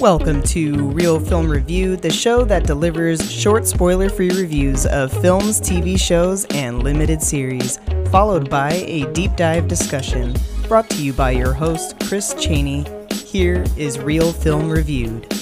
Welcome to REEL Film Review, the show that delivers short spoiler free reviews of films, TV shows, and limited series, followed by a deep dive discussion. Brought to you by your host, Kris Chaney. Here is REEL Film Reviewed.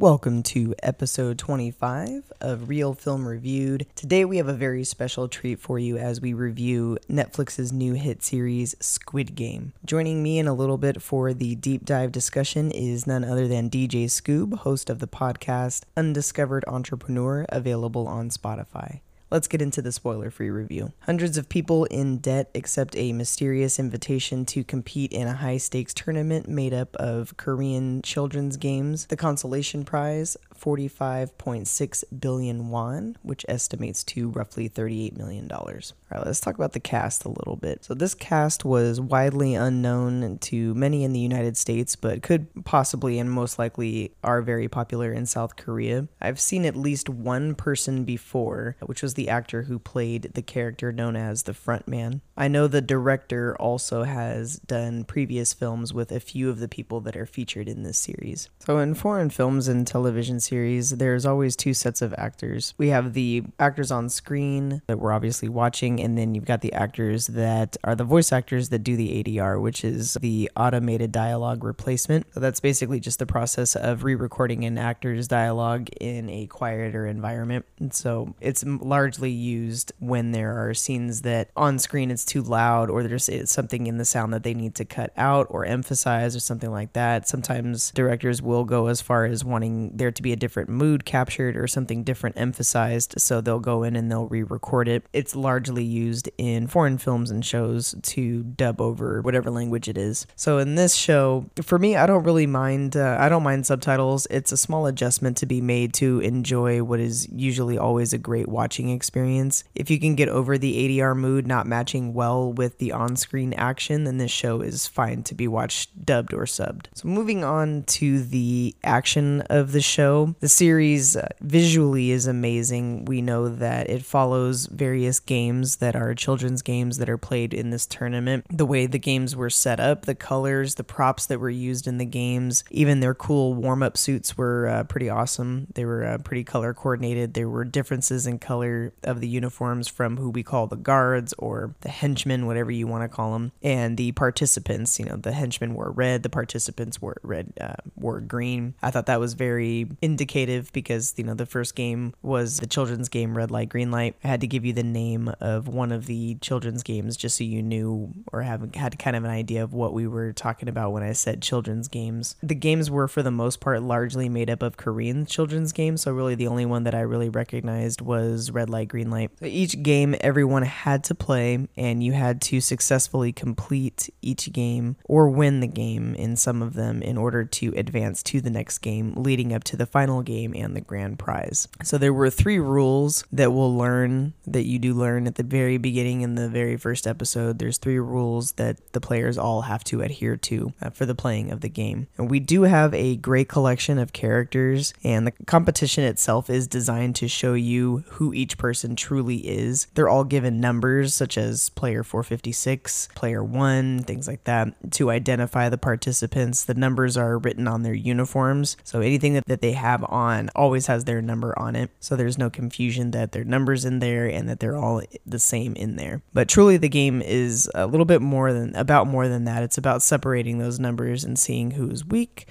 Welcome to episode 25 of REEL Film Reviewed. Today we have a very special treat for you as we review Netflix's new hit series, Squid Game. Joining me in a little bit for the deep dive discussion is none other than DJ Skoob, host of the podcast Undiscovered Entrepreneur, available on Spotify. Let's get into the spoiler free review. Hundreds of people in debt accept a mysterious invitation to compete in a high stakes tournament made up of Korean children's games. The consolation prize, 45.6 billion won, which estimates to roughly $38 million. All right, let's talk about the cast a little bit. So, this cast was widely unknown to many in the United States, but could possibly and most likely are very popular in South Korea. I've seen at least one person before, which was the actor who played the character known as the frontman. I know the director also has done previous films with a few of the people that are featured in this series. So, in foreign films and television series, there's always two sets of actors. We have the actors on screen that we're obviously watching, and then you've got the actors that are the voice actors that do the ADR, which is the automated dialogue replacement. So, that's basically just the process of re recording an actor's dialogue in a quieter environment. And so, it's largely used when there are scenes that on screen it's too loud or there's eh, something in the sound that they need to cut out or emphasize or something like that. Sometimes directors will go as far as wanting there to be a different mood captured or something different emphasized, so they'll go in and they'll re record it. It's largely used in foreign films and shows to dub over whatever language it is. So in this show, for me, I don't really mind, uh, I don't mind subtitles. It's a small adjustment to be made to enjoy what is usually always a great watching experience. If you can get over the ADR mood not matching well with the on screen action, then this show is fine to be watched dubbed or subbed. So, moving on to the action of the show, the series uh, visually is amazing. We know that it follows various games that are children's games that are played in this tournament. The way the games were set up, the colors, the props that were used in the games, even their cool warm up suits were uh, pretty awesome. They were uh, pretty color coordinated. There were differences in color of the uniforms from who we call the guards or the henchmen, whatever you want to call them, and the participants. You know, the henchmen wore red, the participants wore red, uh, wore green. I thought that was very indicative because you know the first game was the children's game Red Light Green Light. I had to give you the name of one of the children's games just so you knew or have had kind of an idea of what we were talking about when I said children's games. The games were for the most part largely made up of Korean children's games, so really the only one that I really recognized was Red Light Green Light. So each game everyone had to play and you had to successfully complete each game or win the game in some of them in order to advance to the next game leading up to the final game and the grand prize. So there were three rules that we'll learn that you do learn at the very beginning in the very first episode. There's three rules that the players all have to adhere to uh, for the playing of the game. And we do have a great collection of characters and the competition itself is designed to show you who each person truly is. They're all given numbers such as player 456, player 1, things like that to identify the participants. The numbers are written on their uniforms. So anything that, that they have on always has their number on it. So there's no confusion that their numbers in there and that they're all the same in there. But truly the game is a little bit more than about more than that. It's about separating those numbers and seeing who's weak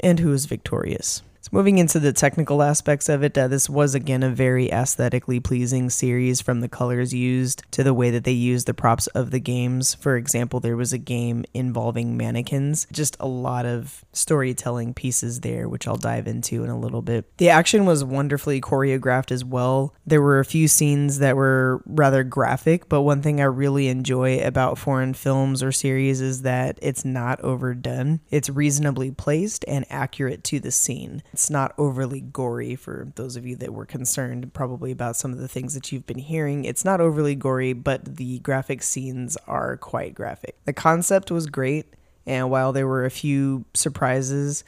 and who is victorious. So moving into the technical aspects of it, uh, this was again a very aesthetically pleasing series from the colors used to the way that they used the props of the games. For example, there was a game involving mannequins, just a lot of storytelling pieces there, which I'll dive into in a little bit. The action was wonderfully choreographed as well. There were a few scenes that were rather graphic, but one thing I really enjoy about foreign films or series is that it's not overdone. It's reasonably placed and accurate to the scene. It's not overly gory for those of you that were concerned probably about some of the things that you've been hearing. It's not overly gory, but the graphic scenes are quite graphic. The concept was great, and while there were a few surprises,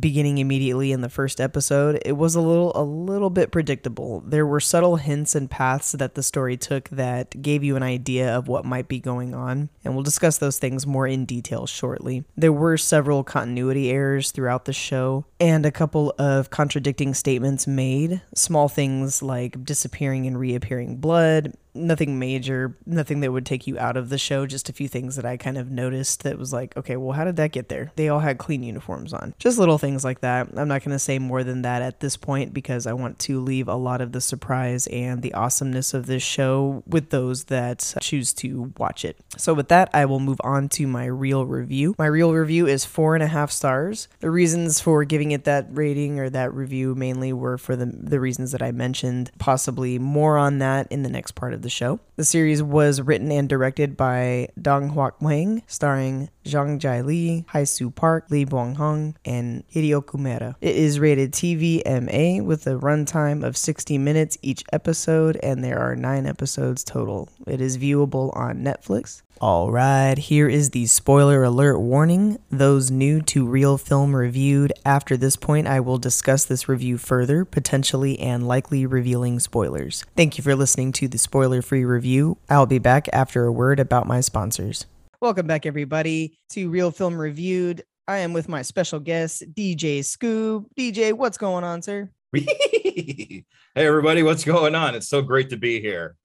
beginning immediately in the first episode, it was a little a little bit predictable. There were subtle hints and paths that the story took that gave you an idea of what might be going on, and we'll discuss those things more in detail shortly. There were several continuity errors throughout the show and a couple of contradicting statements made, small things like disappearing and reappearing blood, nothing major, nothing that would take you out of the show. Just a few things that I kind of noticed that was like, okay, well, how did that get there? They all had clean uniforms on. Just little things like that. I'm not going to say more than that at this point because I want to leave a lot of the surprise and the awesomeness of this show with those that choose to watch it. So, with that, I will move on to my REEL Review. My REEL Review is four and a half stars. The reasons for giving it that rating or that review mainly were for the, the reasons that I mentioned, possibly more on that in the next part of the show. The series was written and directed by Dong-hyuk Hwang, starring Zhang Jai Li, Hae-soo Park, Lee Byung-Hun, and Hideo Kimura. It is rated TVMA with a runtime of 60 minutes each episode, and there are nine episodes total. It is viewable on Netflix. Alright, here is the spoiler alert warning. Those new to REEL Film Reviewed, after this point, I will discuss this review further, potentially and likely revealing spoilers. Thank you for listening to the spoiler free review. I'll be back after a word about my sponsors. Welcome back, everybody, to REEL Film Reviewed. I am with my special guest, DJ Skoob. DJ, what's going on, sir? hey, everybody, what's going on? It's so great to be here.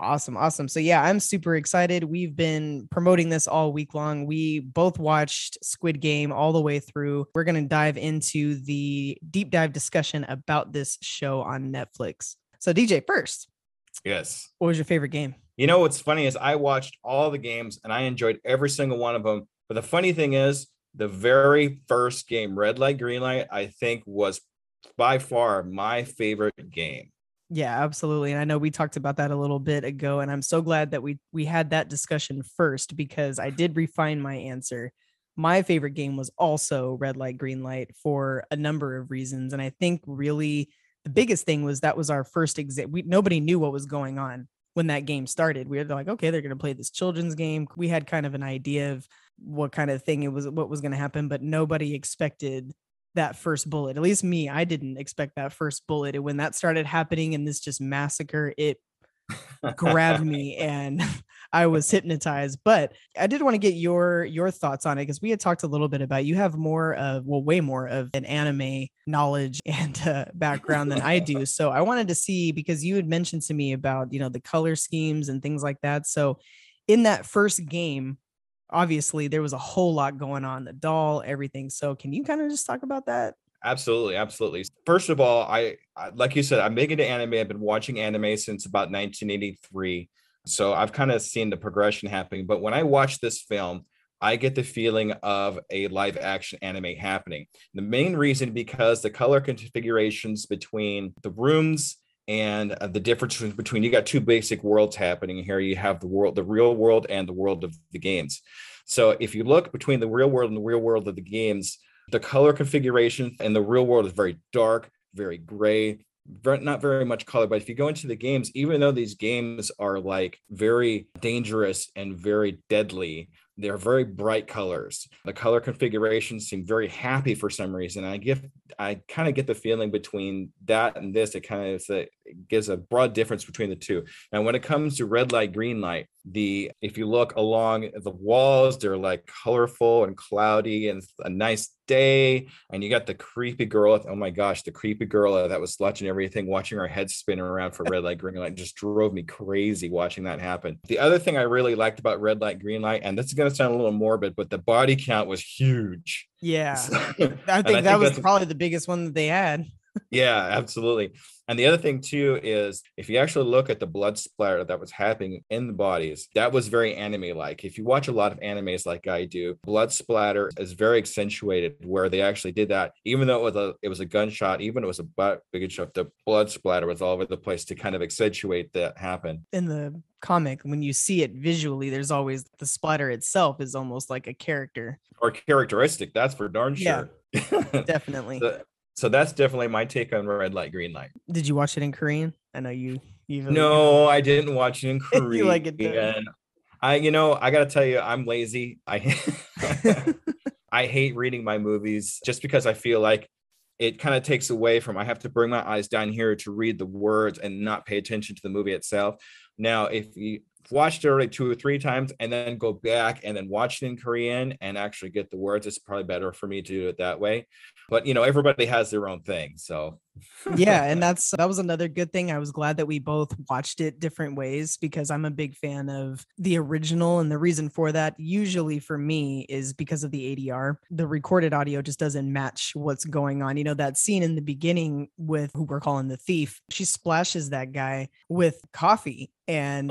Awesome. Awesome. So, yeah, I'm super excited. We've been promoting this all week long. We both watched Squid Game all the way through. We're going to dive into the deep dive discussion about this show on Netflix. So, DJ, first. Yes. What was your favorite game? You know, what's funny is I watched all the games and I enjoyed every single one of them. But the funny thing is, the very first game, Red Light, Green Light, I think was by far my favorite game. Yeah, absolutely. And I know we talked about that a little bit ago and I'm so glad that we we had that discussion first because I did refine my answer. My favorite game was also Red Light Green Light for a number of reasons and I think really the biggest thing was that was our first exam. We nobody knew what was going on when that game started. We were like, okay, they're going to play this children's game. We had kind of an idea of what kind of thing it was what was going to happen, but nobody expected that first bullet. At least me, I didn't expect that first bullet. And when that started happening and this just massacre, it grabbed me and I was hypnotized. But I did want to get your your thoughts on it because we had talked a little bit about you have more of well, way more of an anime knowledge and uh, background than I do. So I wanted to see because you had mentioned to me about you know the color schemes and things like that. So in that first game, obviously there was a whole lot going on the doll everything so can you kind of just talk about that absolutely absolutely first of all I, like you said i'm big into anime i've been watching anime since about 1983 so i've kind of seen the progression happening but when i watch this film I get the feeling of a live action anime happening. The main reason because the color configurations between the rooms and uh, the difference between you got two basic worlds happening here. You have the world the real world and the world of the games. So if you look between the real world and the real world of the games the color configuration in the real world is very dark very gray not very much color. But if you go into the games even though these games are like very dangerous and very deadly they're very bright colors. The color configurations seem very happy for some reason. I give, I kind of get the feeling between that and this, it kind of gives a broad difference between the two. Now, when it comes to red light, green light, the if you look along the walls, they're like colorful and cloudy and a nice day. And you got the creepy girl. Oh my gosh, the creepy girl that was watching everything, watching her head spinning around for red light, green light, just drove me crazy watching that happen. The other thing I really liked about red light, green light, and this is going to sound a little morbid, but the body count was huge. Yeah, so, I think that think was probably the biggest one that they had. Yeah, absolutely. And the other thing too is if you actually look at the blood splatter that was happening in the bodies, that was very anime like. If you watch a lot of animes like I do, blood splatter is very accentuated where they actually did that. Even though it was a it was a gunshot, even it was a big shot, the blood splatter was all over the place to kind of accentuate that happen. In the comic, when you see it visually, there's always the splatter itself is almost like a character or characteristic. That's for darn sure. Yeah, definitely. so, so that's definitely my take on red light, green light. Did you watch it in Korean? I know you. you no, I didn't watch it in Korean. you like it? I, you know, I gotta tell you, I'm lazy. I, I hate reading my movies just because I feel like it kind of takes away from I have to bring my eyes down here to read the words and not pay attention to the movie itself. Now, if you watched it already two or three times and then go back and then watch it in Korean and actually get the words, it's probably better for me to do it that way. But you know, everybody has their own thing. So yeah, and that's that was another good thing. I was glad that we both watched it different ways because I'm a big fan of the original. And the reason for that, usually for me, is because of the ADR. The recorded audio just doesn't match what's going on. You know, that scene in the beginning with who we're calling the thief, she splashes that guy with coffee and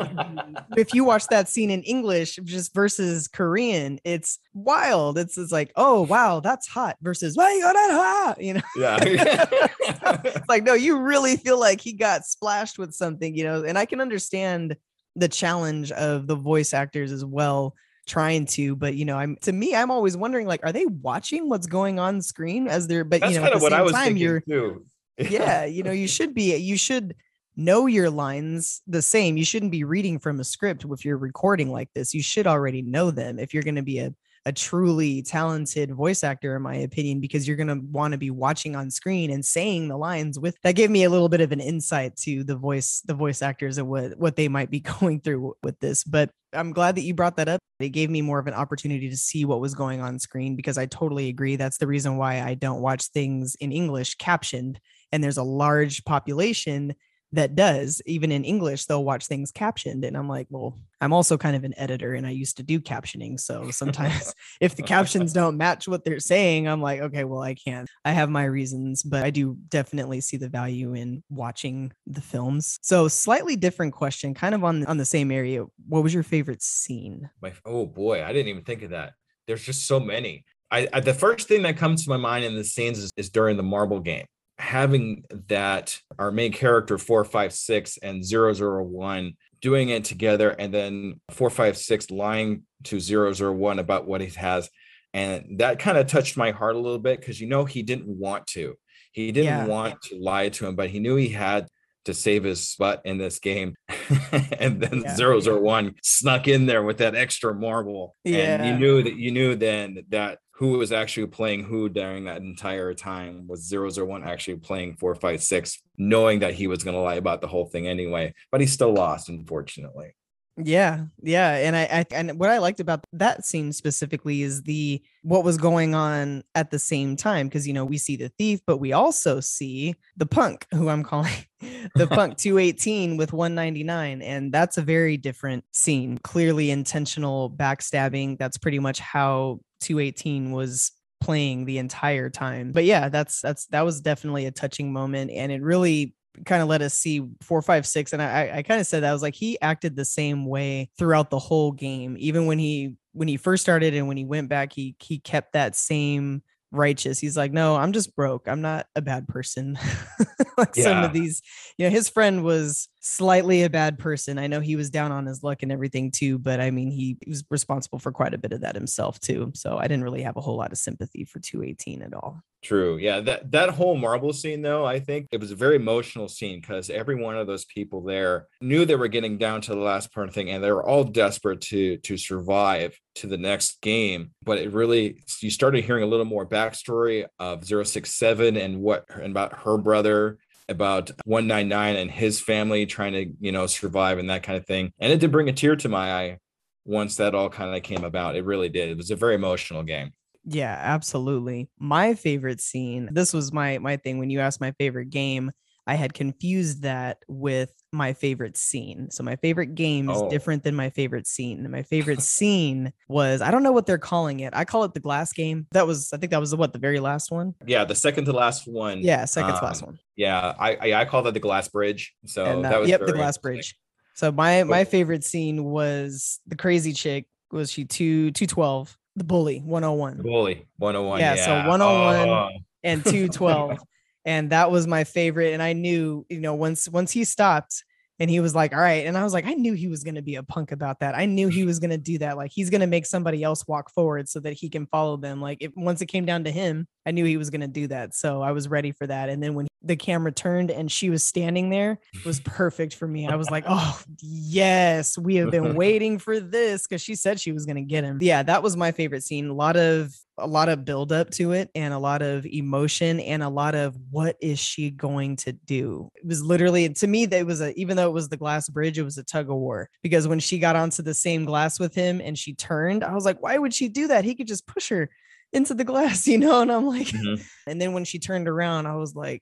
if you watch that scene in English just versus Korean, it's wild. It's, it's like, oh wow, that's hot versus why you got that hot? You know? Yeah. it's like, no, you really feel like he got splashed with something, you know, and I can understand the challenge of the voice actors as well trying to but you know i'm to me i'm always wondering like are they watching what's going on screen as they're but That's you know kind at of the what same I was time thinking you're too. yeah you know you should be you should know your lines the same you shouldn't be reading from a script if you're recording like this you should already know them if you're going to be a a truly talented voice actor in my opinion because you're going to want to be watching on screen and saying the lines with that gave me a little bit of an insight to the voice the voice actors and what what they might be going through with this but I'm glad that you brought that up. It gave me more of an opportunity to see what was going on screen because I totally agree. That's the reason why I don't watch things in English captioned. And there's a large population that does even in english they'll watch things captioned and i'm like well i'm also kind of an editor and i used to do captioning so sometimes if the captions don't match what they're saying i'm like okay well i can't i have my reasons but i do definitely see the value in watching the films so slightly different question kind of on on the same area what was your favorite scene My oh boy, I didn't even think of that. There's just so many. I, I the first thing that comes to my mind in the scenes is, is during the marble game. Having that our main character four five six and zero zero one doing it together, and then four five six lying to zero zero one about what he has, and that kind of touched my heart a little bit because you know he didn't want to. He didn't Yeah. want to lie to him, but he knew he had to save his butt in this game. and then Yeah. zero zero one snuck in there with that extra marble. And Yeah. you knew that you knew then that who was actually playing who during that entire time was zero zero one actually playing four five six, knowing that he was gonna lie about the whole thing anyway. But he still lost, unfortunately. Yeah, yeah, and I, I and what I liked about that scene specifically is the what was going on at the same time because you know we see the thief, but we also see the punk who I'm calling the punk 218 with 199, and that's a very different scene. Clearly intentional backstabbing. That's pretty much how 218 was playing the entire time. But yeah, that's that's that was definitely a touching moment, and it really kind of let us see four, five, six. And I, I kind of said that I was like, he acted the same way throughout the whole game. Even when he when he first started and when he went back, he he kept that same righteous. He's like, no, I'm just broke. I'm not a bad person. like some of these, you know, his friend was slightly a bad person. I know he was down on his luck and everything too, but I mean, he, he was responsible for quite a bit of that himself too. So I didn't really have a whole lot of sympathy for 218 at all. True. Yeah. That that whole marble scene though, I think it was a very emotional scene because every one of those people there knew they were getting down to the last part of thing and they were all desperate to to survive to the next game. But it really you started hearing a little more backstory of 067 and what and about her brother about 199 and his family trying to you know survive and that kind of thing and it did bring a tear to my eye once that all kind of came about it really did it was a very emotional game Yeah, absolutely. My favorite scene. This was my my thing when you asked my favorite game. I had confused that with my favorite scene. So my favorite game is Oh. different than my favorite scene. My favorite scene was I don't know what they're calling it. I call it the glass game. That was I think that was the, what the very last one. yeah the second to last one Yeah, second to last um, one. Yeah, I I, I call that the glass bridge. So and uh, that was yep, the glass bridge. So my my favorite scene was the crazy chick. Was she two two twelve? The bully one hundred one. Bully 101. Yeah, Yeah, so 101 Oh, and 212 and that was my favorite and i knew you know once once he stopped and he was like all right and i was like i knew he was going to be a punk about that. I knew he mm-hmm. was going to do that. Like he's going to make somebody else walk forward so that he can follow them. Like if once it came down to him I knew he was going to do that. So I was ready for that. And then when the camera turned and she was standing there, it was perfect for me. I was like, oh, yes, we have been waiting for this because she said she was going to get him. Yeah, that was my favorite scene. A lot of a lot of build up to it and a lot of emotion and a lot of what is she going to do it was literally to me that was a even though it was the glass bridge it was a tug of war because when she got onto the same glass with him and she turned i was like why would she do that he could just push her into the glass, you know? And I'm like, mm-hmm. and then when she turned around, I was like,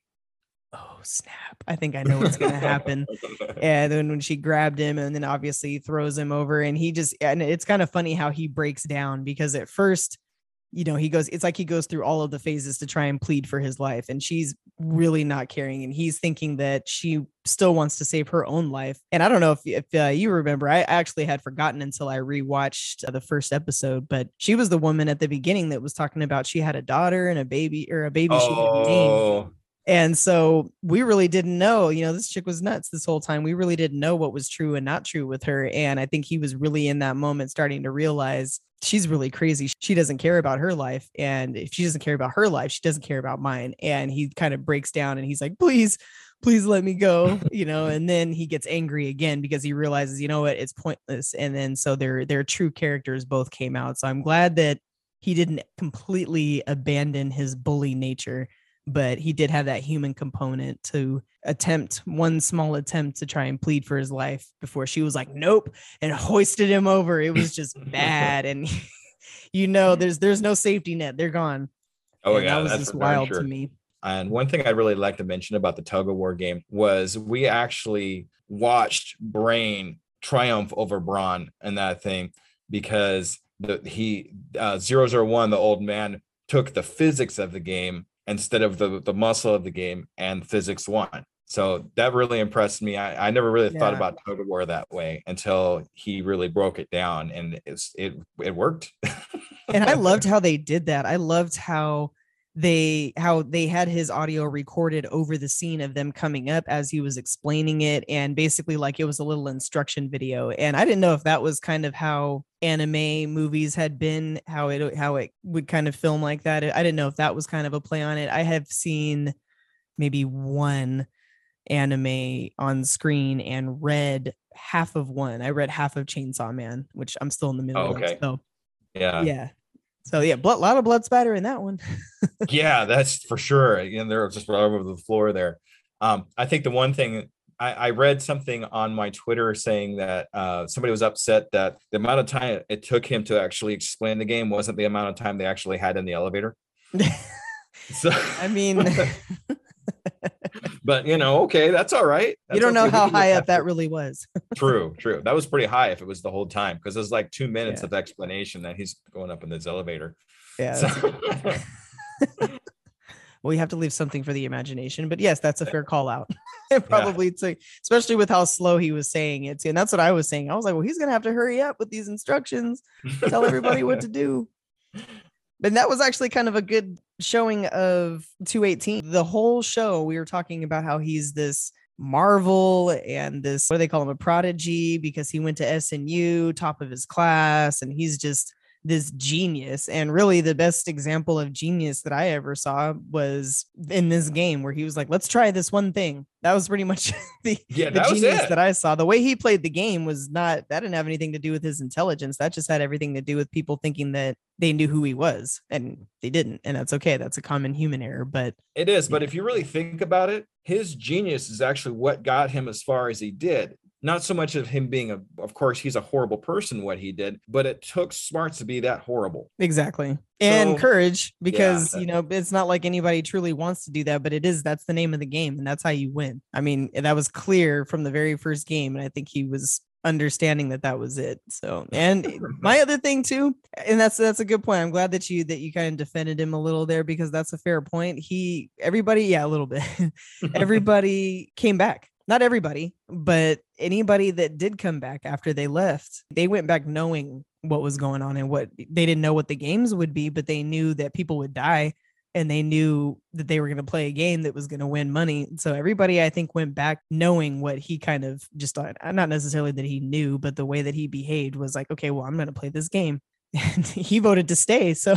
oh snap i think i know what's going to happen and then when she grabbed him and then obviously throws him over and he just and it's kind of funny how he breaks down because at first you know, he goes, it's like he goes through all of the phases to try and plead for his life. And she's really not caring. And he's thinking that she still wants to save her own life. And I don't know if, if uh, you remember, I actually had forgotten until I rewatched uh, the first episode, but she was the woman at the beginning that was talking about she had a daughter and a baby or a baby oh. she. And so we really didn't know, you know, this chick was nuts this whole time. We really didn't know what was true and not true with her. And I think he was really in that moment starting to realize she's really crazy. She doesn't care about her life. And if she doesn't care about her life, she doesn't care about mine. And he kind of breaks down and he's like, please, please let me go, you know, and then he gets angry again because he realizes, you know what, it's pointless. And then so their their true characters both came out. So I'm glad that he didn't completely abandon his bully nature but he did have that human component to attempt one small attempt to try and plead for his life before she was like nope and hoisted him over. It was just bad and you know there's there's no safety net. They're gone. Oh and yeah that was just wild sure. to me. And one thing i'd really like to mention about the tug of war game was we actually watched brain triumph over brawn and that thing because the he uh 001 the old man took the physics of the game instead of the the muscle of the game and physics one. So that really impressed me. I, I never really yeah. thought about of war that way until he really broke it down, and it's it it worked. and I loved how they did that. I loved how they how they had his audio recorded over the scene of them coming up as he was explaining it and basically like it was a little instruction video and i didn't know if that was kind of how anime movies had been how it how it would kind of film like that i didn't know if that was kind of a play on it i have seen maybe one anime on screen and read half of one i read half of chainsaw man which i'm still in the middle oh, okay. of so yeah yeah so yeah, a lot of blood spatter in that one. yeah, that's for sure. And they're just all over the floor there. Um, I think the one thing I, I, read something on my Twitter saying that uh, somebody was upset that the amount of time it took him to actually explain the game wasn't the amount of time they actually had in the elevator. so I mean, but you know, okay, that's all right. That's you don't know how high up that really was. true, true. That was pretty high if it was the whole time because there's like two minutes yeah. of explanation that he's going up in this elevator. Yeah. So. well, you have to leave something for the imagination, but yes, that's a fair call out. probably yeah. to, especially with how slow he was saying it. And that's what I was saying. I was like, well, he's gonna have to hurry up with these instructions, tell everybody what to do. But that was actually kind of a good showing of 218. The whole show, we were talking about how he's this Marvel and this, what do they call him, a prodigy because he went to SNU, top of his class, and he's just this genius. And really, the best example of genius that I ever saw was in this game where he was like, let's try this one thing. That was pretty much the, yeah, the genius that I saw. The way he played the game was not, that didn't have anything to do with his intelligence. That just had everything to do with people thinking that they knew who he was and they didn't. And that's okay. That's a common human error. But it is. But if you really think about it, his genius is actually what got him as far as he did not so much of him being a of course he's a horrible person what he did but it took smarts to be that horrible. Exactly. And so, courage because yeah, you know it's not like anybody truly wants to do that but it is that's the name of the game and that's how you win. I mean that was clear from the very first game and i think he was understanding that that was it. So and my other thing too and that's that's a good point. I'm glad that you that you kind of defended him a little there because that's a fair point. He everybody yeah a little bit. Everybody came back not everybody, but anybody that did come back after they left, they went back knowing what was going on and what they didn't know what the games would be, but they knew that people would die and they knew that they were going to play a game that was going to win money. So everybody, I think, went back knowing what he kind of just uh, not necessarily that he knew, but the way that he behaved was like, okay, well, I'm going to play this game and he voted to stay. So,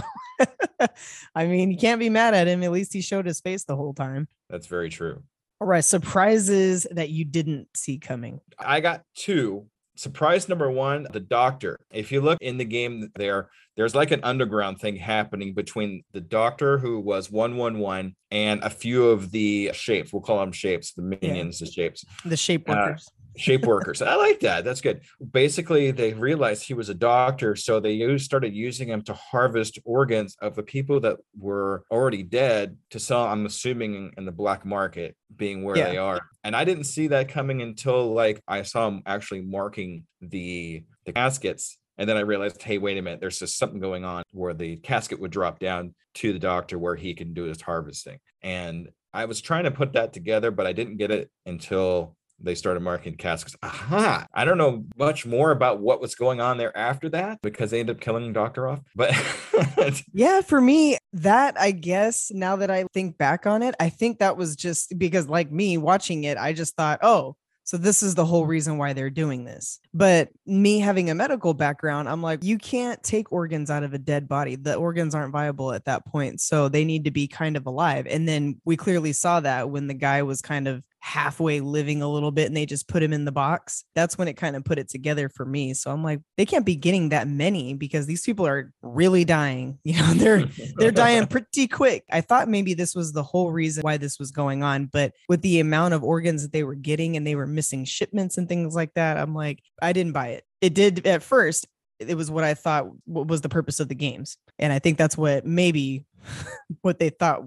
I mean, you can't be mad at him. At least he showed his face the whole time. That's very true. All right, surprises that you didn't see coming. I got two. Surprise number one, the doctor. If you look in the game there, there's like an underground thing happening between the doctor who was 111 and a few of the shapes. We'll call them shapes, the minions, yeah. the shapes. The shape uh, workers. Uh, shape workers. I like that. That's good. Basically, they realized he was a doctor, so they used, started using him to harvest organs of the people that were already dead to sell. I'm assuming in the black market, being where yeah. they are. And I didn't see that coming until like I saw him actually marking the the caskets. And then I realized, hey, wait a minute, there's just something going on where the casket would drop down to the doctor where he can do his harvesting. And I was trying to put that together, but I didn't get it until they started marking caskets. Aha! I don't know much more about what was going on there after that because they ended up killing Doctor off. But yeah, for me, that I guess now that I think back on it, I think that was just because, like me watching it, I just thought, oh, so this is the whole reason why they're doing this. But me having a medical background, I'm like, you can't take organs out of a dead body. The organs aren't viable at that point. So they need to be kind of alive. And then we clearly saw that when the guy was kind of halfway living a little bit and they just put him in the box. That's when it kind of put it together for me. So I'm like, they can't be getting that many because these people are really dying. You know, they're they're dying pretty quick. I thought maybe this was the whole reason why this was going on, but with the amount of organs that they were getting and they were missing shipments and things like that, I'm like, I didn't buy it. It did at first. It was what I thought was the purpose of the games. And I think that's what maybe what they thought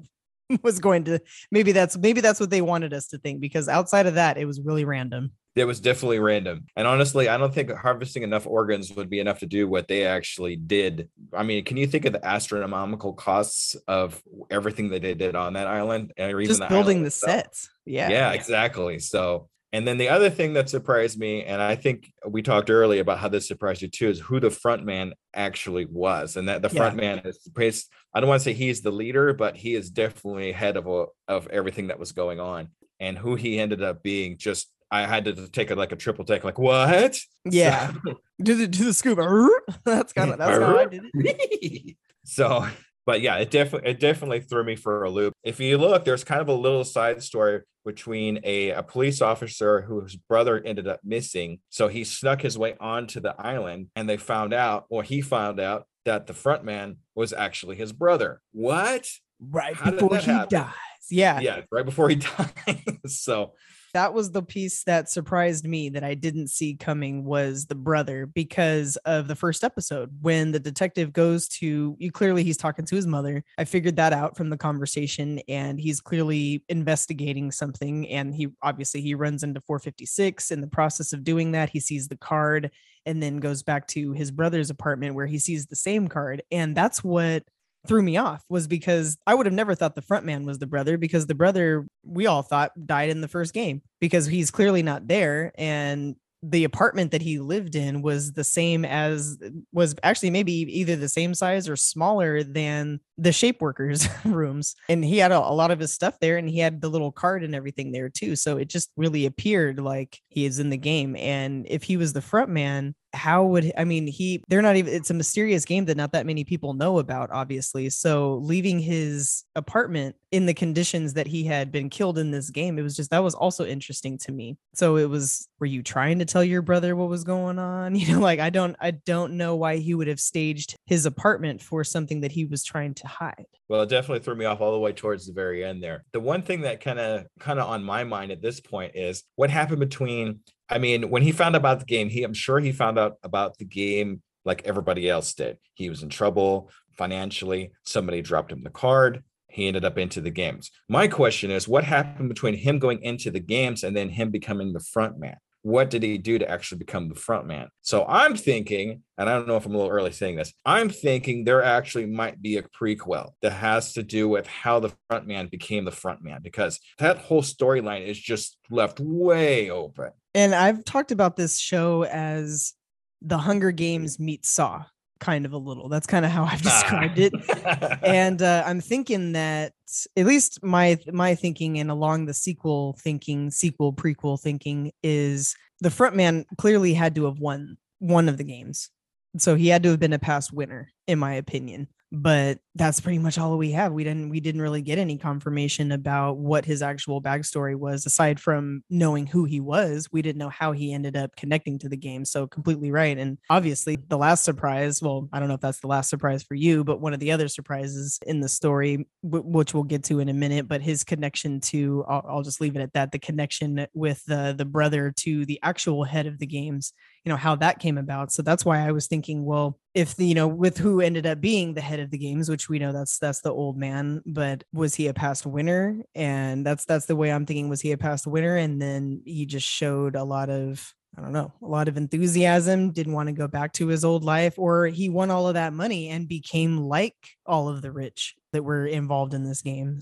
was going to maybe that's maybe that's what they wanted us to think because outside of that it was really random. It was definitely random. And honestly i don't think harvesting enough organs would be enough to do what they actually did. I mean can you think of the astronomical costs of everything that they did on that island and even just building the itself? sets. Yeah. Yeah exactly. So and then the other thing that surprised me, and I think we talked earlier about how this surprised you too, is who the front man actually was. And that the front yeah. man is based, I don't want to say he's the leader, but he is definitely head of a, of everything that was going on. And who he ended up being just I had to take it like a triple take, like what? Yeah. So, do the do the scoop. That's kind of that's how I did it. so but yeah, it definitely it definitely threw me for a loop. If you look, there's kind of a little side story between a, a police officer whose brother ended up missing. So he snuck his way onto the island and they found out, or he found out that the front man was actually his brother. What? Right How before he happen? dies. Yeah. Yeah, right before he dies. so that was the piece that surprised me that I didn't see coming was the brother because of the first episode. When the detective goes to you clearly he's talking to his mother. I figured that out from the conversation and he's clearly investigating something and he obviously he runs into 456 in the process of doing that. He sees the card and then goes back to his brother's apartment where he sees the same card. And that's what threw me off was because I would have never thought the front man was the brother because the brother we all thought died in the first game because he's clearly not there and the apartment that he lived in was the same as was actually maybe either the same size or smaller than the shape workers rooms. And he had a, a, lot of his stuff there and he had the little card and everything there too. So it just really appeared like he is in the game. And if he was the front man how would I mean he they're not even it's a mysterious game that not that many people know about obviously. So leaving his apartment in the conditions that he had been killed in this game it was just that was also interesting to me. So it was were you trying to tell your brother what was going on? You know like I don't I don't know why he would have staged his apartment for something that he was trying to hide. Well it definitely threw me off all the way towards the very end there. The one thing that kind of kind of on my mind at this point is what happened between I mean, when he found out about the game, he I'm sure he found out about the game like everybody else did. He was in trouble financially. Somebody dropped him the card. He ended up into the games. My question is, what happened between him going into the games and then him becoming the front man? What did he do to actually become the front man? So I'm thinking, and I don't know if I'm a little early saying this, I'm thinking there actually might be a prequel that has to do with how the front man became the front man because that whole storyline is just left way open. And I've talked about this show as the Hunger Games meets Saw, kind of a little. That's kind of how I've described it. and uh, I'm thinking that at least my my thinking and along the sequel thinking, sequel prequel thinking is the front man clearly had to have won one of the games So he had to have been a past winner, in my opinion but that's pretty much all we have. We didn't we didn't really get any confirmation about what his actual backstory was aside from knowing who he was. We didn't know how he ended up connecting to the game. So completely right. And obviously the last surprise well i don't know if that's the last surprise for you but one of the other surprises in the story w- which we'll get to in a minute but his connection to I'll, I'll just leave it at that the connection with the the brother to the actual head of the games you know how that came about. So that's why i was thinking well if the, you know with who ended up being the head of the games which we know that's that's the old man but was he a past winner and that's that's the way i'm thinking was he a past winner and then he just showed a lot of I don't know, a lot of enthusiasm, didn't want to go back to his old life, or he won all of that money and became like all of the rich that were involved in this game.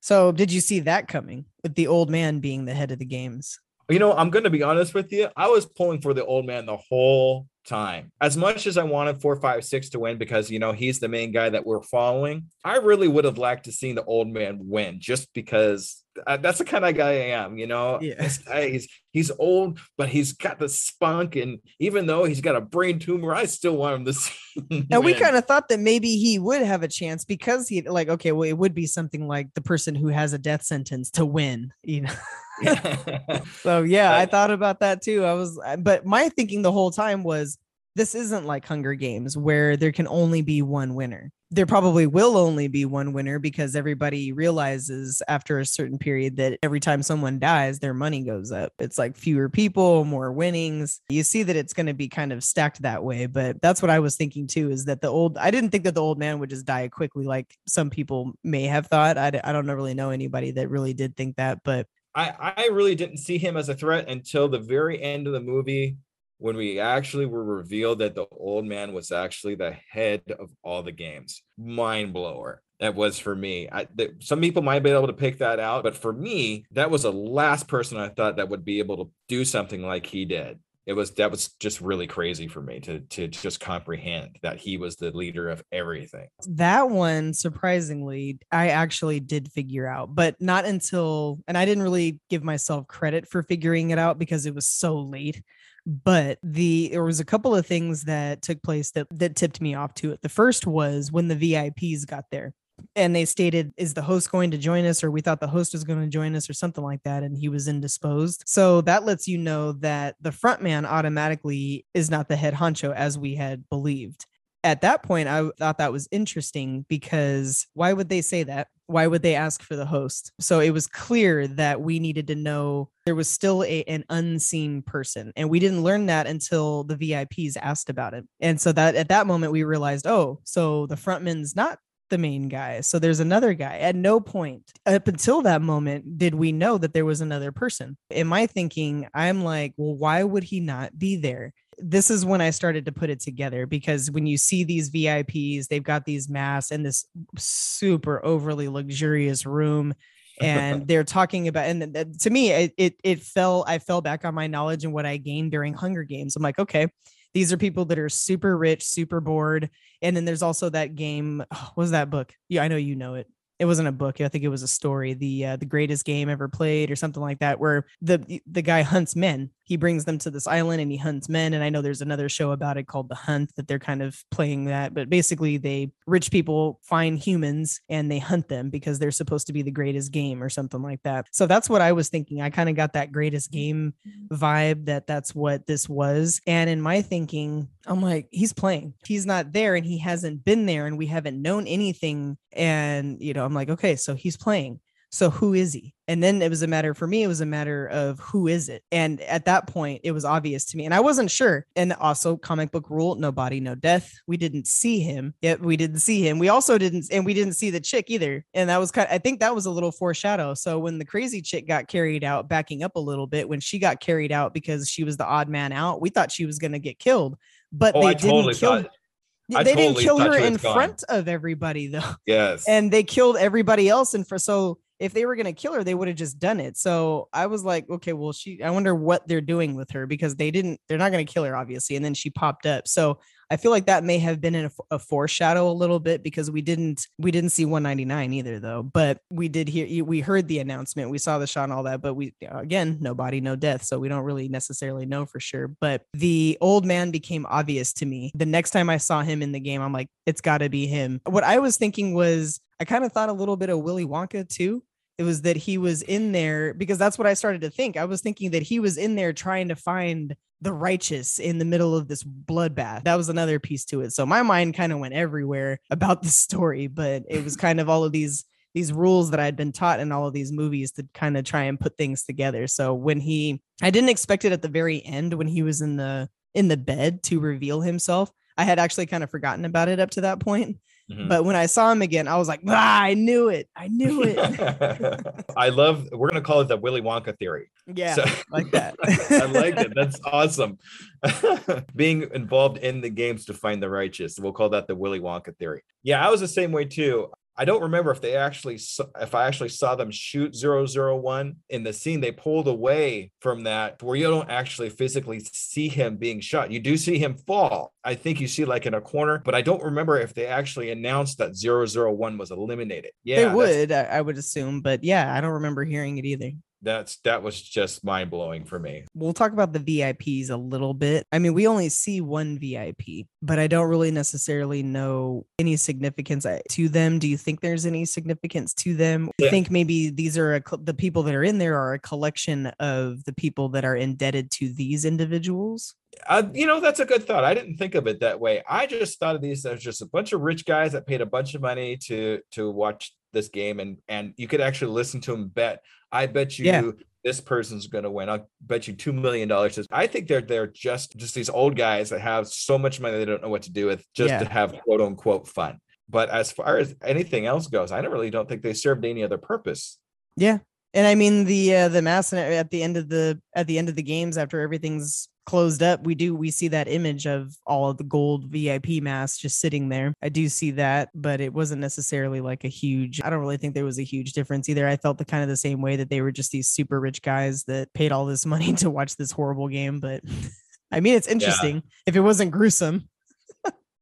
So, did you see that coming with the old man being the head of the games? You know, I'm going to be honest with you. I was pulling for the old man the whole time. As much as I wanted four, five, six to win because you know he's the main guy that we're following, I really would have liked to see the old man win just because uh, that's the kind of guy I am. You know, yeah. he's he's old, but he's got the spunk, and even though he's got a brain tumor, I still want him to see. And we kind of thought that maybe he would have a chance because he like okay, well, it would be something like the person who has a death sentence to win. You know. so yeah, I thought about that too. I was, uh, but my thinking the whole time was this isn't like Hunger Games where there can only be one winner. There probably will only be one winner because everybody realizes after a certain period that every time someone dies, their money goes up. It's like fewer people, more winnings. You see that it's going to be kind of stacked that way. But that's what I was thinking too is that the old, I didn't think that the old man would just die quickly like some people may have thought. I, I don't really know anybody that really did think that. But I, I really didn't see him as a threat until the very end of the movie when we actually were revealed that the old man was actually the head of all the games. Mind blower. That was for me. I, th- some people might be able to pick that out, but for me, that was the last person I thought that would be able to do something like he did it was that was just really crazy for me to to just comprehend that he was the leader of everything that one surprisingly i actually did figure out but not until and i didn't really give myself credit for figuring it out because it was so late but the there was a couple of things that took place that that tipped me off to it the first was when the vips got there and they stated, Is the host going to join us? Or we thought the host was going to join us, or something like that. And he was indisposed. So that lets you know that the front man automatically is not the head honcho as we had believed. At that point, I thought that was interesting because why would they say that? Why would they ask for the host? So it was clear that we needed to know there was still a, an unseen person. And we didn't learn that until the VIPs asked about it. And so that at that moment, we realized, oh, so the frontman's not the main guy. So there's another guy. At no point up until that moment did we know that there was another person. In my thinking, I'm like, well, why would he not be there? This is when I started to put it together because when you see these VIPs, they've got these masks and this super overly luxurious room and they're talking about and to me it, it it fell i fell back on my knowledge and what i gained during hunger games i'm like okay these are people that are super rich, super bored. And then there's also that game. Oh, was that book? Yeah, I know you know it it wasn't a book. I think it was a story, the uh, the greatest game ever played or something like that, where the the guy hunts men. He brings them to this island and he hunts men. And I know there's another show about it called The Hunt that they're kind of playing that. But basically, they rich people find humans and they hunt them because they're supposed to be the greatest game or something like that. So that's what I was thinking. I kind of got that greatest game vibe that that's what this was. And in my thinking, I'm like, he's playing. He's not there and he hasn't been there and we haven't known anything. And, you know, I'm like, okay, so he's playing. So who is he? And then it was a matter for me, it was a matter of who is it? And at that point, it was obvious to me. And I wasn't sure. And also, comic book rule no body, no death. We didn't see him. Yet we didn't see him. We also didn't, and we didn't see the chick either. And that was kind of, I think that was a little foreshadow. So when the crazy chick got carried out, backing up a little bit, when she got carried out because she was the odd man out, we thought she was going to get killed. But oh, they I didn't totally kill. I they totally didn't kill her in gone. front of everybody though. Yes. And they killed everybody else. And for so if they were going to kill her, they would have just done it. So I was like, okay, well, she, I wonder what they're doing with her because they didn't, they're not going to kill her, obviously. And then she popped up. So I feel like that may have been a, a foreshadow a little bit because we didn't we didn't see 199 either though, but we did hear we heard the announcement, we saw the shot and all that, but we uh, again no body no death, so we don't really necessarily know for sure. But the old man became obvious to me the next time I saw him in the game. I'm like, it's got to be him. What I was thinking was I kind of thought a little bit of Willy Wonka too it was that he was in there because that's what I started to think. I was thinking that he was in there trying to find the righteous in the middle of this bloodbath. That was another piece to it. So my mind kind of went everywhere about the story, but it was kind of all of these these rules that I'd been taught in all of these movies to kind of try and put things together. So when he I didn't expect it at the very end when he was in the in the bed to reveal himself. I had actually kind of forgotten about it up to that point. Mm-hmm. But when I saw him again, I was like, ah, I knew it. I knew it. I love, we're going to call it the Willy Wonka theory. Yeah, so, like that. I like it. That's awesome. Being involved in the games to find the righteous. We'll call that the Willy Wonka theory. Yeah, I was the same way too. I don't remember if they actually if I actually saw them shoot 001 in the scene they pulled away from that where you don't actually physically see him being shot. You do see him fall. I think you see like in a corner, but I don't remember if they actually announced that 001 was eliminated. Yeah. They would, I would assume, but yeah, I don't remember hearing it either that's that was just mind blowing for me. We'll talk about the VIPs a little bit. I mean, we only see one VIP, but I don't really necessarily know any significance uh, to them. Do you think there's any significance to them? Yeah. I think maybe these are a, the people that are in there are a collection of the people that are indebted to these individuals. Uh, you know, that's a good thought. I didn't think of it that way. I just thought of these as just a bunch of rich guys that paid a bunch of money to to watch this game and and you could actually listen to them bet I bet you yeah. this person's going to win. I'll bet you two million dollars. I think they're they're just just these old guys that have so much money they don't know what to do with, just yeah. to have quote unquote fun. But as far as anything else goes, I don't really don't think they served any other purpose. Yeah, and I mean the uh, the mass at the end of the at the end of the games after everything's closed up, we do we see that image of all of the gold VIP masks just sitting there. I do see that, but it wasn't necessarily like a huge. I don't really think there was a huge difference either. I felt the kind of the same way that they were just these super rich guys that paid all this money to watch this horrible game. But I mean, it's interesting yeah. if it wasn't gruesome.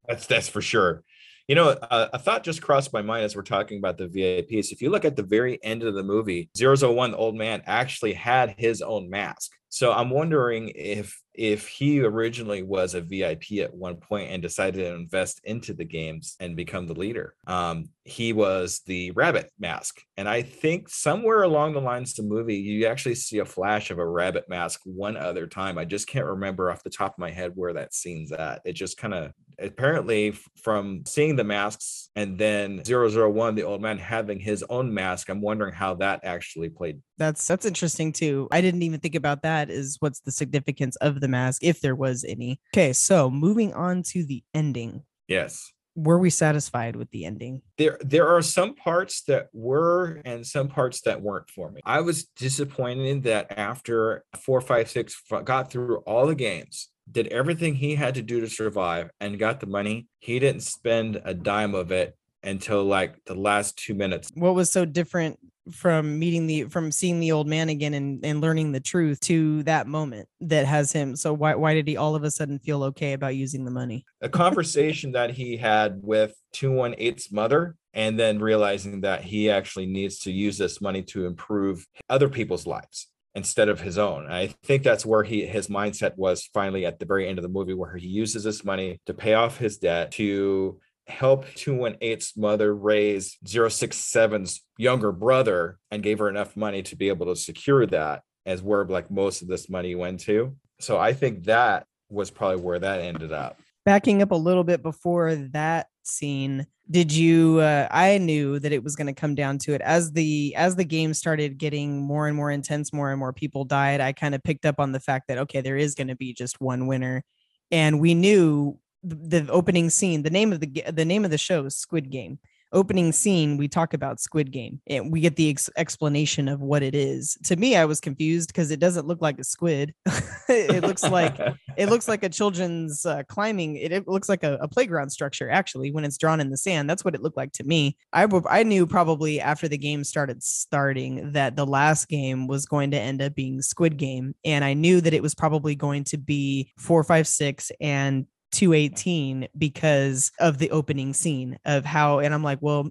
that's that's for sure. You know, uh, a thought just crossed my mind as we're talking about the VIPs. If you look at the very end of the movie, 001, the old man, actually had his own mask. So I'm wondering if if he originally was a VIP at one point and decided to invest into the games and become the leader. Um, he was the rabbit mask. And I think somewhere along the lines of the movie, you actually see a flash of a rabbit mask one other time. I just can't remember off the top of my head where that scene's at. It just kind of apparently from seeing the masks and then 001 the old man having his own mask i'm wondering how that actually played that's that's interesting too i didn't even think about that is what's the significance of the mask if there was any okay so moving on to the ending yes were we satisfied with the ending? There there are some parts that were and some parts that weren't for me. I was disappointed that after 456 got through all the games, did everything he had to do to survive and got the money, he didn't spend a dime of it until like the last 2 minutes. What was so different from meeting the from seeing the old man again and, and learning the truth to that moment that has him so why why did he all of a sudden feel okay about using the money a conversation that he had with 218's mother and then realizing that he actually needs to use this money to improve other people's lives instead of his own. I think that's where he his mindset was finally at the very end of the movie where he uses this money to pay off his debt to help 218's mother raise 067's younger brother and gave her enough money to be able to secure that as where like most of this money went to. So I think that was probably where that ended up. Backing up a little bit before that scene, did you uh, I knew that it was going to come down to it as the as the game started getting more and more intense, more and more people died. I kind of picked up on the fact that okay, there is going to be just one winner. And we knew the, the opening scene the name of the the name of the show is squid game. Opening scene we talk about squid game and we get the ex- explanation of what it is. To me i was confused because it doesn't look like a squid. It looks like it looks like a children's uh, climbing it, it, looks like a, a, playground structure actually when it's drawn in the sand. That's what it looked like to me. I, w- I knew probably after the game started starting that the last game was going to end up being squid game and i knew that it was probably going to be 456 and 218 because of the opening scene of how and I'm like, well,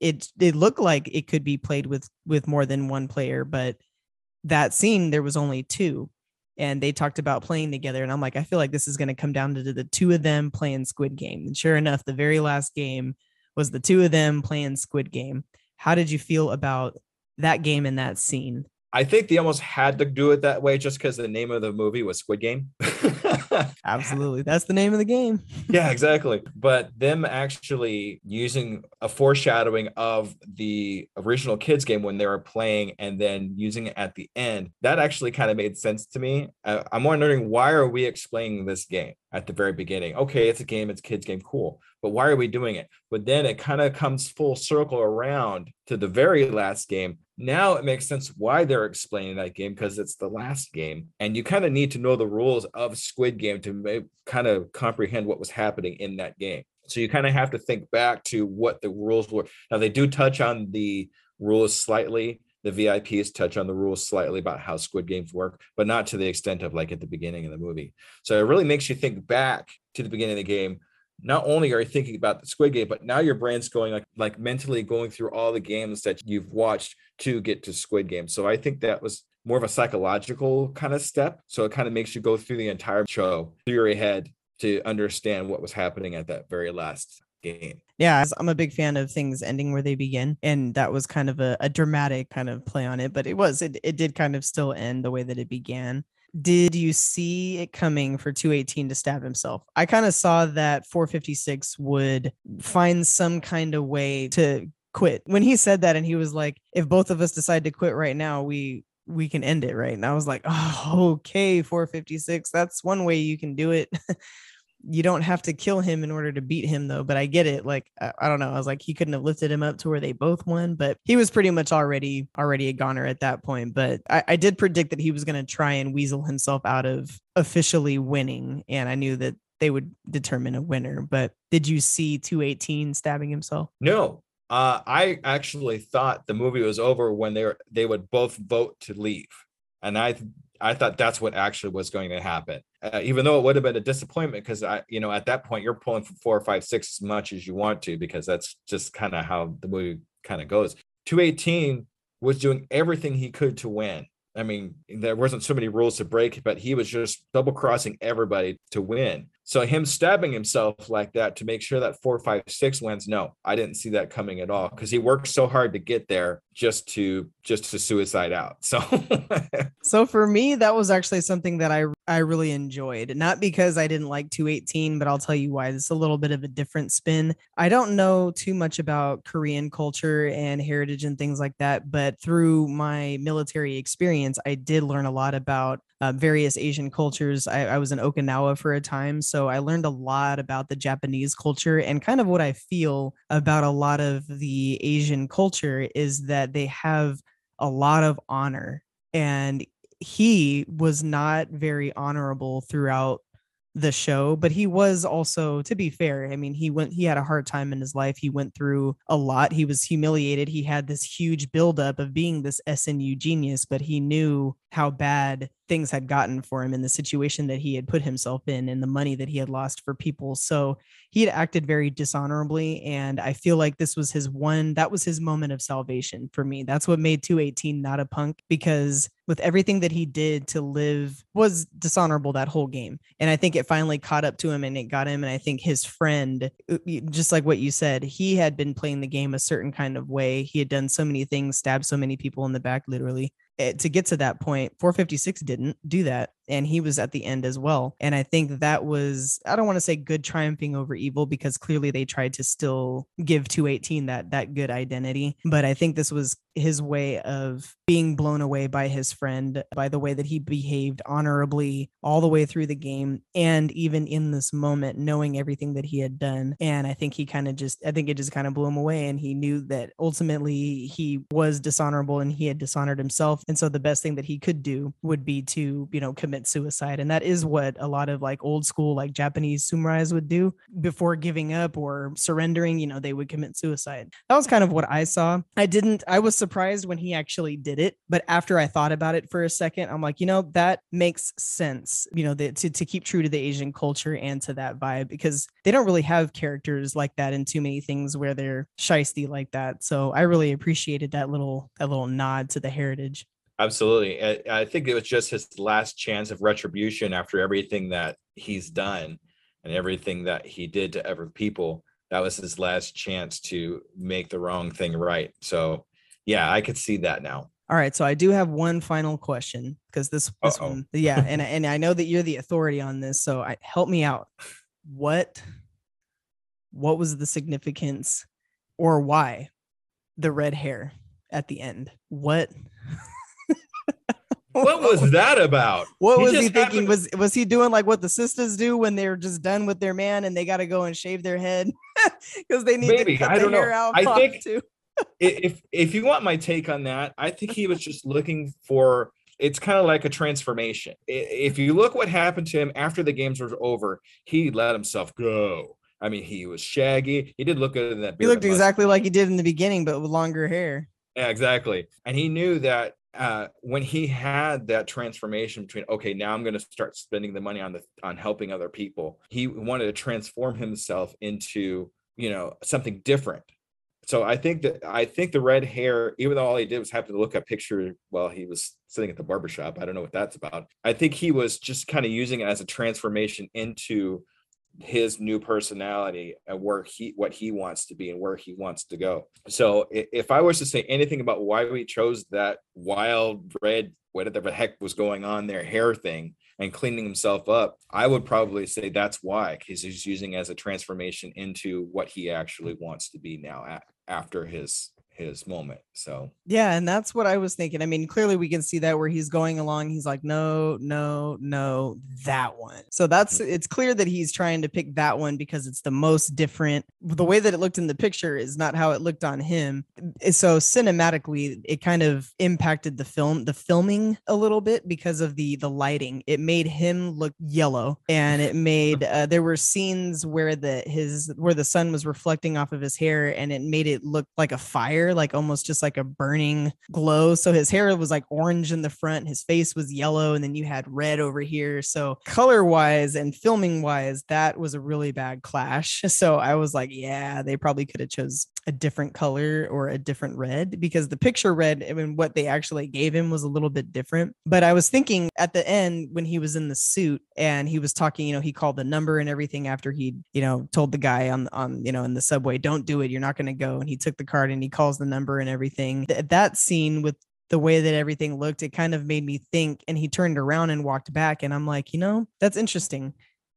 it it looked like it could be played with with more than one player, but that scene there was only two and they talked about playing together and i'm like i feel like this is going to come down to the two of them playing squid game. And sure enough the very last game was the two of them playing squid game. How did you feel about that game and that scene I think they almost had to do it that way just because the name of the movie was Squid Game. Absolutely. That's the name of the game. yeah, exactly. But them actually using a foreshadowing of the original kids game when they were playing and then using it at the end, that actually kind of made sense to me. Uh, I'm wondering why are we explaining this game? At the very beginning. Okay, it's a game, it's a kids game, cool. But why are we doing it? But then it kind of comes full circle around to the very last game. Now it makes sense why they're explaining that game because it's the last game. And you kind of need to know the rules of Squid Game to kind of comprehend what was happening in that game. So you kind of have to think back to what the rules were. Now they do touch on the rules slightly, the VIPs touch on the rules slightly about how Squid Games work, but not to the extent of like at the beginning of the movie. So it really makes you think back to the beginning of the game. Not only are you thinking about the Squid Game, but now your brain's going like like mentally going through all the games that you've watched to get to Squid Game. So I think that was more of a psychological kind of step. So it kind of makes you go through the entire show through your head to understand what was happening at that very last game. Yeah, I'm a big fan of things ending where they begin. And that was kind of a, a dramatic kind of play on it, but it was, it, it did kind of still end the way that it began. Did you see it coming for 218 to stab himself? I kind of saw that 456 would find some kind of way to quit. When he said that and he was like, if both of us decide to quit right now, we we can end it right. And I was like, oh, okay, 456. That's one way you can do it. you don't have to kill him in order to beat him though but i get it like I, I, don't know i was like he couldn't have lifted him up to where they both won but he was pretty much already already a goner at that point but i, I did predict that he was going to try and weasel himself out of officially winning and i knew that they would determine a winner but did you see 218 stabbing himself no uh, i actually thought the movie was over when they were they would both vote to leave and i I thought that's what actually was going to happen. Uh, even though it would have been a disappointment because I, you know, at that point you're pulling four, five, six as much as you want to because that's just kind of how the movie kind of goes. 218 was doing everything he could to win. I mean, there wasn't so many rules to break, but he was just double crossing everybody to win. So him stabbing himself like that to make sure that four, five, six wins, no, I didn't see that coming at all because he worked so hard to get there just to just to suicide out. So So for me, that was actually something that I I really enjoyed. Not because I didn't like 218, but I'll tell you why. It's a little bit of a different spin. I don't know too much about Korean culture and heritage and things like that, but through my military experience, I did learn a lot about uh, various Asian cultures. I, I was in Okinawa for a time, so I learned a lot about the Japanese culture and kind of what I feel about a lot of the Asian culture is that they have a lot of honor. And he was not very honorable throughout the show but he was also to be fair i mean he went he had a hard time in his life he went through a lot he was humiliated he had this huge buildup of being this snu genius but he knew how bad things had gotten for him in the situation that he had put himself in and the money that he had lost for people. So he had acted very dishonorably. And I feel like this was his one, that was his moment of salvation for me. That's what made 218 not a punk because with everything that he did to live was dishonorable that whole game. And I think it finally caught up to him and it got him. And I think his friend, uh, just like what you said, he had been playing the game a certain kind of way. He had done so many things, stabbed so many people in the back, literally. Eh, to get to that point 456 didn't do that and he was at the end as well and i think that was i don't want to say good triumphing over evil because clearly they tried to still give 218 that that good identity but i think this was his way of being blown away by his friend by the way that he behaved honorably all the way through the game and even in this moment knowing everything that he had done and i think he kind of just i think it just kind of blew him away and he knew that ultimately he was dishonorable and he had dishonored himself and so the best thing that he could do would be to you know commit commit suicide. And that is what a lot of like old school, like Japanese samurais would do before giving up or surrendering, you know, they would commit suicide. That was kind of what I saw. I didn't, I was surprised when he actually did it. But after I thought about it for a second, I'm like, you know, that makes sense, you know, the, to, to keep true to the Asian culture and to that vibe because they don't really have characters like that in too many things where they're shisty like that. So I really appreciated that little, that little nod to the heritage. Absolutely. I, I think it was just his last chance of retribution after everything that he's done and everything that he did to other people. That was his last chance to make the wrong thing right. So, yeah, I could see that now. All right, so I do have one final question because this this Uh-oh. one, yeah, and and I know that you're the authority on this, so I, help me out. What what was the significance or why the red hair at the end? What What was that about? What He was he thinking? Was was he doing like what the sisters do when they're just done with their man and they got to go and shave their head because they need Maybe, to cut I don't know. hair out? I think- too. If if you want my take on that, I think he was just looking for it's kind of like a transformation. If you look what happened to him after the games were over, he let himself go. I mean, he was shaggy. He did look good in that. He looked exactly like he did in the beginning, but with longer hair. Yeah, exactly. And he knew that uh, when he had that transformation between, okay, now I'm going to start spending the money on the on helping other people. He wanted to transform himself into, you know, something different. So I think that I think the red hair, even though all he did was happen to look at picture while he was sitting at the barbershop, I don't know what that's about. I think he was just kind of using it as a transformation into his new personality and where he what he wants to be and where he wants to go. So if I was to say anything about why we chose that wild red, whatever the heck was going on there, hair thing and cleaning himself up, I would probably say that's why because he's using as a transformation into what he actually wants to be now after his his moment. So Yeah, and that's what I was thinking. I mean, clearly we can see that where he's going along, he's like, no, no, no, that one. So that's it's clear that he's trying to pick that one because it's the most different. The way that it looked in the picture is not how it looked on him. Eh, So cinematically, it kind of impacted the film, the filming a little bit because of the the lighting. It made him look yellow, and it made uh, there were scenes where the his where the sun was reflecting off of his hair, and it made it look like a fire, like almost just like a burning glow. So his hair was like orange in the front, his face was yellow, and then you had red over here. So color wise and filming wise, that was a really bad clash. So I was like, yeah, they probably could have chose a different color or a different red because the picture red, I eh, mean, what they actually gave him was a little bit different. But I was thinking at the end when he was in the suit and he was talking, you know, he called the number and everything after he, you know, told the guy on on, you know, in the subway, don't do it, you're not going to go. And he took the card and he calls the number and everything. Th- that scene with the way that everything looked, it kind of made me think. And he turned around and walked back, and I'm like, you know, that's interesting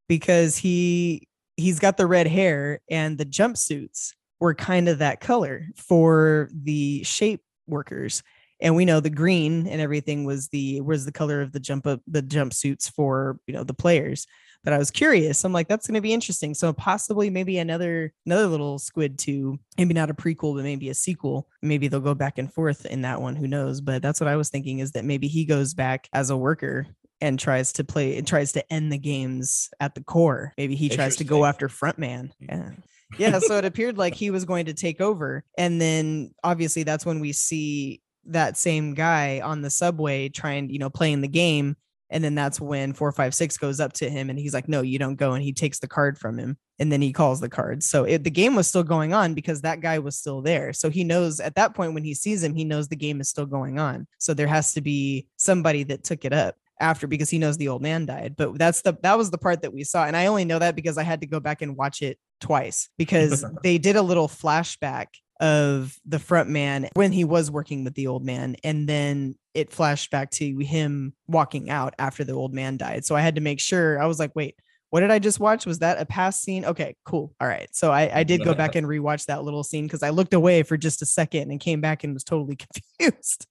because he he's got the red hair and the jumpsuits were kind of that color for the shape workers and we know the green and everything was the was the color of the jump up the jumpsuits for you know the players but i was curious i'm like that's going to be interesting so possibly maybe another another little squid 2 maybe not a prequel but maybe a sequel maybe they'll go back and forth in that one who knows but that's what i was thinking is that maybe he goes back as a worker and tries to play and tries to end the games at the core maybe he tries to go after frontman yeah yeah so it appeared like he was going to take over and then obviously that's when we see that same guy on the subway trying you know playing the game and then that's when 456 goes up to him and he's like no you don't go and he takes the card from him and then he calls the card so it, the game was still going on because that guy was still there. So he knows at that point when he sees him he knows the game is still going on. So there has to be somebody that took it up after because he knows the old man died. But that's the that was the part that we saw and i only know that because i had to go back and watch it twice because they did a little flashback of the front man when he was working with the old man and then it flashed back to him walking out after the old man died. So i had to make sure i was like wait what did i just watch? Was that a past scene? Okay cool all right. So i, I did go back and rewatch that little scene because i looked away for just a second and came back and was totally confused.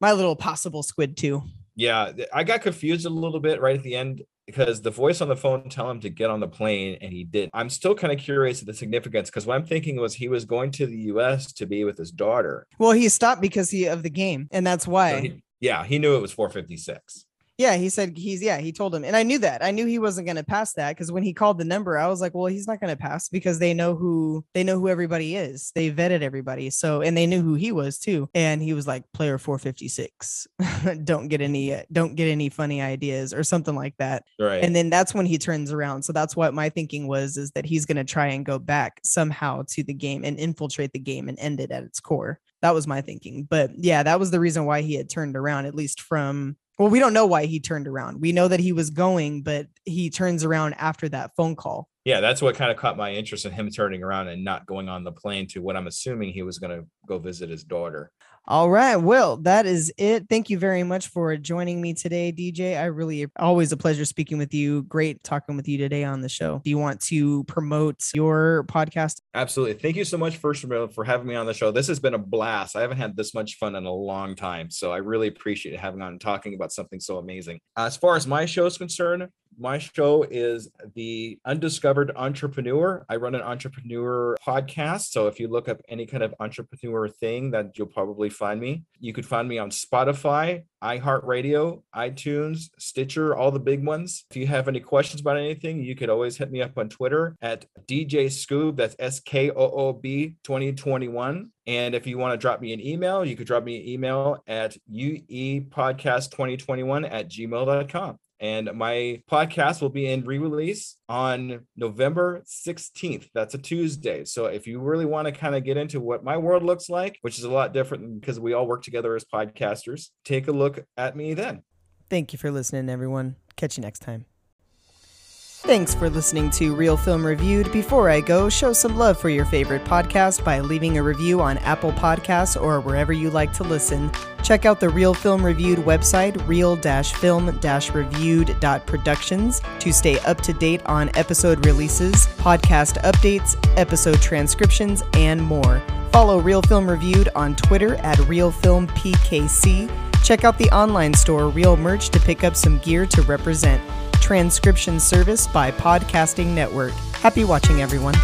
My little possible squid too. Yeah, I got confused a little bit right at the end because the voice on the phone tell him to get on the plane and he did. I'm still kind of curious of the significance because what I'm thinking was he was going to the US to be with his daughter. well he stopped because he of the game and that's why So he- yeah, he knew it was 456. Yeah, he said he's yeah, he told him. And I knew that. I knew he wasn't going to pass that cuz when he called the number, I was like, well, he's not going to pass because they know who they know who everybody is. They vetted everybody. So and they knew who he was too. And he was like player 456. don't get any uh, don't get any funny ideas or something like that. Right. And then that's when he turns around. So that's what my thinking was is that he's going to try and go back somehow to the game and infiltrate the game and end it at its core. That was my thinking. But yeah, that was the reason why he had turned around, at least from well, we don't know why he turned around. We know that he was going, but he turns around after that phone call. Yeah, that's what kind of caught my interest in him turning around and not going on the plane to what I'm assuming he was going to go visit his daughter. All right. Well, that is it. Thank you very much for joining me today, DJ. I really always a pleasure speaking with you. Great talking with you today on the show. Do you want to promote your podcast? Absolutely. Thank you so much, first for having me on the show. This has been a blast. I haven't had this much fun in a long time. So I really appreciate having on talking about something so amazing. As far as my show is concerned, my show is the Undiscovered Entrepreneur. I run an entrepreneur podcast. So if you look up any kind of entrepreneur thing, that you'll probably find me. You could find me on Spotify, iHeartRadio, iTunes, Stitcher, all the big ones. If you have any questions about anything, you could always hit me up on Twitter at DJ Skoob. That's S K O O B 2021. And if you want to drop me an email, you could drop me an email at uepodcast2021 at gmail.com. And my podcast will be in re release on November 16th. That's a Tuesday. So if you really want to kind of get into what my world looks like, which is a lot different because we all work together as podcasters, take a look at me then. Thank you for listening, everyone. Catch you next time. Thanks for listening to REEL Film Reviewed. Before I go, show some love for your favorite podcast by leaving a review on Apple Podcasts or wherever you like to listen. Check out the REEL Film Reviewed website, reel-film-reviewed.productions to stay up to date on episode releases, podcast updates, episode transcriptions, and more. Follow REEL Film Reviewed on Twitter at ReelFilmPKC. Check out the online store REEL Merch to pick up some gear to represent transcription service by Podcasting Network. Happy watching, everyone.